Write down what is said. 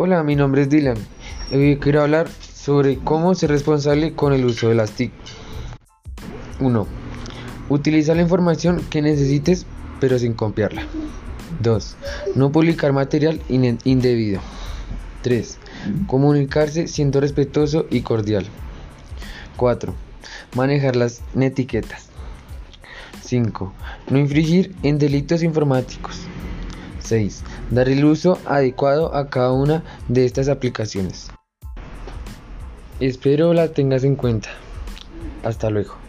Hola, mi nombre es Dylan. Hoy quiero hablar sobre cómo ser responsable con el uso de las TIC. 1. Utiliza la información que necesites pero sin copiarla. 2. No publicar material indebido. 3. Comunicarse siendo respetuoso y cordial. 4. Manejar las etiquetas. 5. No infringir en delitos informáticos. 6. Dar el uso adecuado a cada una de estas aplicaciones. Espero la tengas en cuenta. Hasta luego.